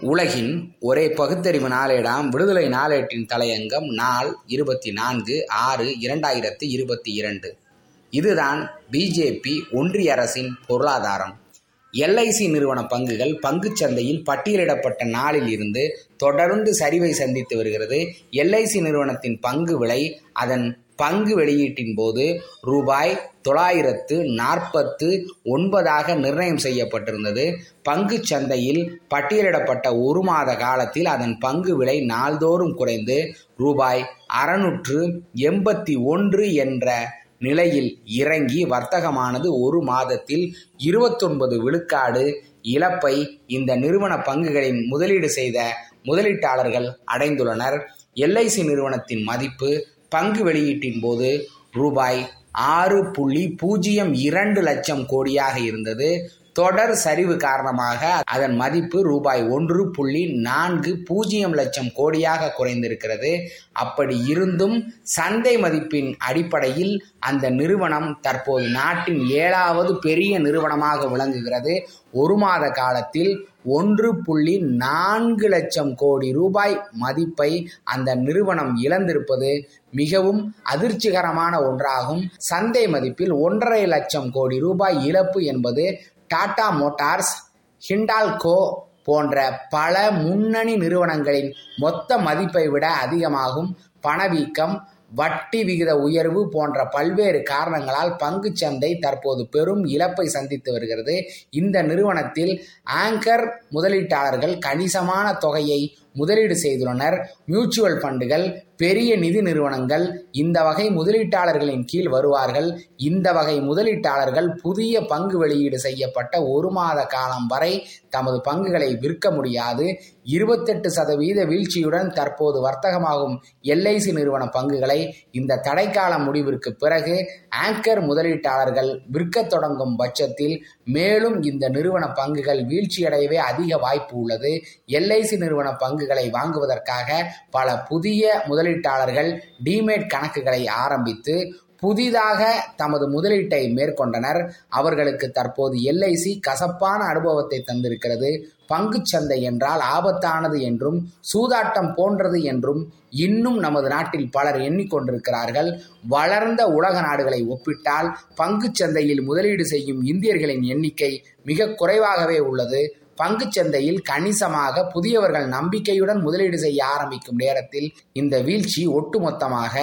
உலகின் ஒரே பகுத்தறிவு நாளேடாம். விடுதலை நாளேட்டின் தலையங்கம் நாள் இருபத்தி நான்கு ஆறு இரண்டாயிரத்து இருபத்தி இரண்டு. இதுதான் பிஜேபி ஒன்றிய அரசின் பொருளாதாரம். எல்ஐசி நிறுவன பங்குகள் பங்குச் சந்தையில் பட்டியலிடப்பட்ட நாளில் இருந்து தொடர்ந்து சரிவை சந்தித்து வருகிறது. எல்ஐசி நிறுவனத்தின் பங்கு விலை அதன் பங்கு வெளியீட்டின் போது ரூபாய் தொள்ளாயிரத்து நாற்பத்து ஒன்பதாக நிர்ணயம் செய்யப்பட்டிருந்தது. பங்கு சந்தையில் பட்டியலிடப்பட்ட ஒரு மாத காலத்தில் அதன் பங்கு விலை நாள்தோறும் குறைந்து ரூபாய் அறுநூற்று எண்பத்தி ஒன்று என்ற நிலையில் இறங்கி வர்த்தகமானது ஒரு மாதத்தில் இருபத்தொன்பது விழுக்காடு இழப்பை இந்த நிறுவன பங்குகளின் முதலீடு செய்த முதலீட்டாளர்கள் அடைந்துள்ளனர். எல்ஐசி நிறுவனத்தின் மதிப்பு பங்கு வெளியீட்டின் போது ரூபாய் ஆறு புள்ளி பூஜ்ஜியம் இரண்டு லட்சம் கோடியாக இருந்தது. தொடர் சரிவு காரணமாக அதன் மதிப்பு ரூபாய் ஒன்று புள்ளி நான்கு பூஜ்ஜியம் லட்சம் கோடியாக குறைந்திருக்கிறது. அப்படி இருந்தும் சந்தை மதிப்பின் அடிப்படையில் அந்த நிறுவனம் தற்போது நாட்டின் ஏழாவது பெரிய நிறுவனமாக விளங்குகிறது. ஒரு மாத காலத்தில் ஒன்று புள்ளி நான்கு லட்சம் கோடி ரூபாய் மதிப்பை அந்த நிறுவனம் இழந்திருப்பது மிகவும் அதிர்ச்சிகரமான ஒன்றாகும். சந்தை மதிப்பில் ஒன்றரை லட்சம் கோடி ரூபாய் இழப்பு என்பது டாடா மோட்டார்ஸ் ஹிண்டால்கோ போன்ற பல முன்னணி நிறுவனங்களின் மொத்த மதிப்பை விட அதிகமாகும். பணவீக்கம் வட்டி விகித உயர்வு போன்ற பல்வேறு காரணங்களால் பங்குச் சந்தை தற்போது பெரும் இழப்பை சந்தித்து வருகிறது. இந்த நிறுவனத்தில் ஆங்கர் முதலீட்டாளர்கள் கணிசமான தொகையை முதலீடு செய்துள்ளனர். மியூச்சுவல் ஃபண்டுகள் பெரிய நிதி நிறுவனங்கள் இந்த வகை முதலீட்டாளர்களின் கீழ் வருவார்கள். இந்த வகை முதலீட்டாளர்கள் புதிய பங்கு வெளியீடு செய்யப்பட்ட ஒரு மாத காலம் வரை தமது பங்குகளை விற்க முடியாது. இருபத்தெட்டு சதவீத வீழ்ச்சியுடன் தற்போது வர்த்தகமாகும் எல்ஐசி நிறுவன பங்குகளை இந்த தடைக்கால முடிவிற்கு பிறகு ஆங்கர் முதலீட்டாளர்கள் விற்க தொடங்கும் பட்சத்தில் மேலும் இந்த நிறுவன பங்குகள் வீழ்ச்சியடையவே அதிக வாய்ப்பு உள்ளது. எல்ஐசி நிறுவன பங்குகளை வாங்குவதற்காக பல புதிய முதலீட்டாளர்கள் டிமேட் கணக்குகளை ஆரம்பித்து புதிதாக தமது முதலீட்டை மேற்கொண்டனர். அவர்களுக்கு தற்போது எல்ஐசி கசப்பான அனுபவத்தை தந்திருக்கிறது. பங்குச்சந்தை என்றால் ஆபத்தானது என்றும் சூதாட்டம் போன்றது என்றும் இன்னும் நமது நாட்டில் பலர் எண்ணிக்கொண்டிருக்கிறார்கள். வளர்ந்த உலக நாடுகளை ஒப்பிட்டால் பங்குச்சந்தையில் முதலீடு செய்யும் இந்தியர்களின் எண்ணிக்கை மிக குறைவாகவே உள்ளது. பங்குச்சந்தையில் கணிசமாக புதியவர்கள் நம்பிக்கையுடன் முதலீடு செய்ய ஆரம்பிக்கும் நேரத்தில் இந்த வீழ்ச்சி ஒட்டுமொத்தமாக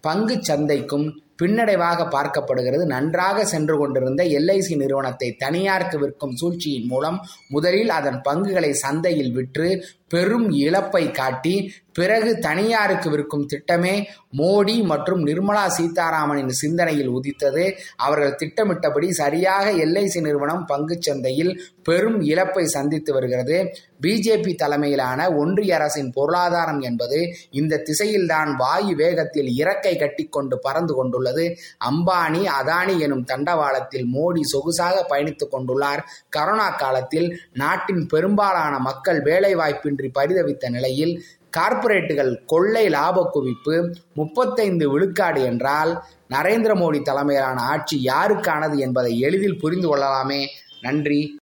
பங்கு சந்தைக்கும் பின்னடைவாக பார்க்கப்படுகிறது. நன்றாக சென்று கொண்டிருந்த எல்ஐசி நிறுவனத்தை தனியாருக்கு விற்கும் சூழ்ச்சியின் மூலம் முதலில் அதன் பங்குகளை சந்தையில் விற்று பெரும் இழப்பை காட்டி பிறகு தனியாருக்கு விற்கும் திட்டமே மோடி மற்றும் நிர்மலா சீதாராமனின் சிந்தனையில் உதித்தது. அவர்கள் திட்டமிட்டபடி சரியாக எல்ஐசி நிறுவனம் பங்குச் சந்தையில் பெரும் இழப்பை சந்தித்து வருகிறது. பிஜேபி தலைமையிலான ஒன்றிய அரசின் பொருளாதாரம் என்பது இந்த திசையில்தான் வாயு வேகத்தில் இறக்கை கட்டிக்கொண்டு பறந்து கொண்டுள்ளது. அம்பானி அதானி எனும் தண்டவாளத்தில் மோடி சொகுசாக பயணித்துக் கொண்டுள்ளார். கரோனா காலத்தில் நாட்டின் பெரும்பாலான மக்கள் வேலைவாய்ப்பின் வேலைவாய்ப்பின்றி பரிதவித்த நிலையில் கார்ப்பரேட்டுகள் கொள்ளை லாப குவிப்பு முப்பத்தைந்து விழுக்காடு என்றால் நரேந்திர மோடி தலைமையிலான ஆட்சி யாருக்கானது என்பதை எளிதில் புரிந்து கொள்ளலாமே. நன்றி.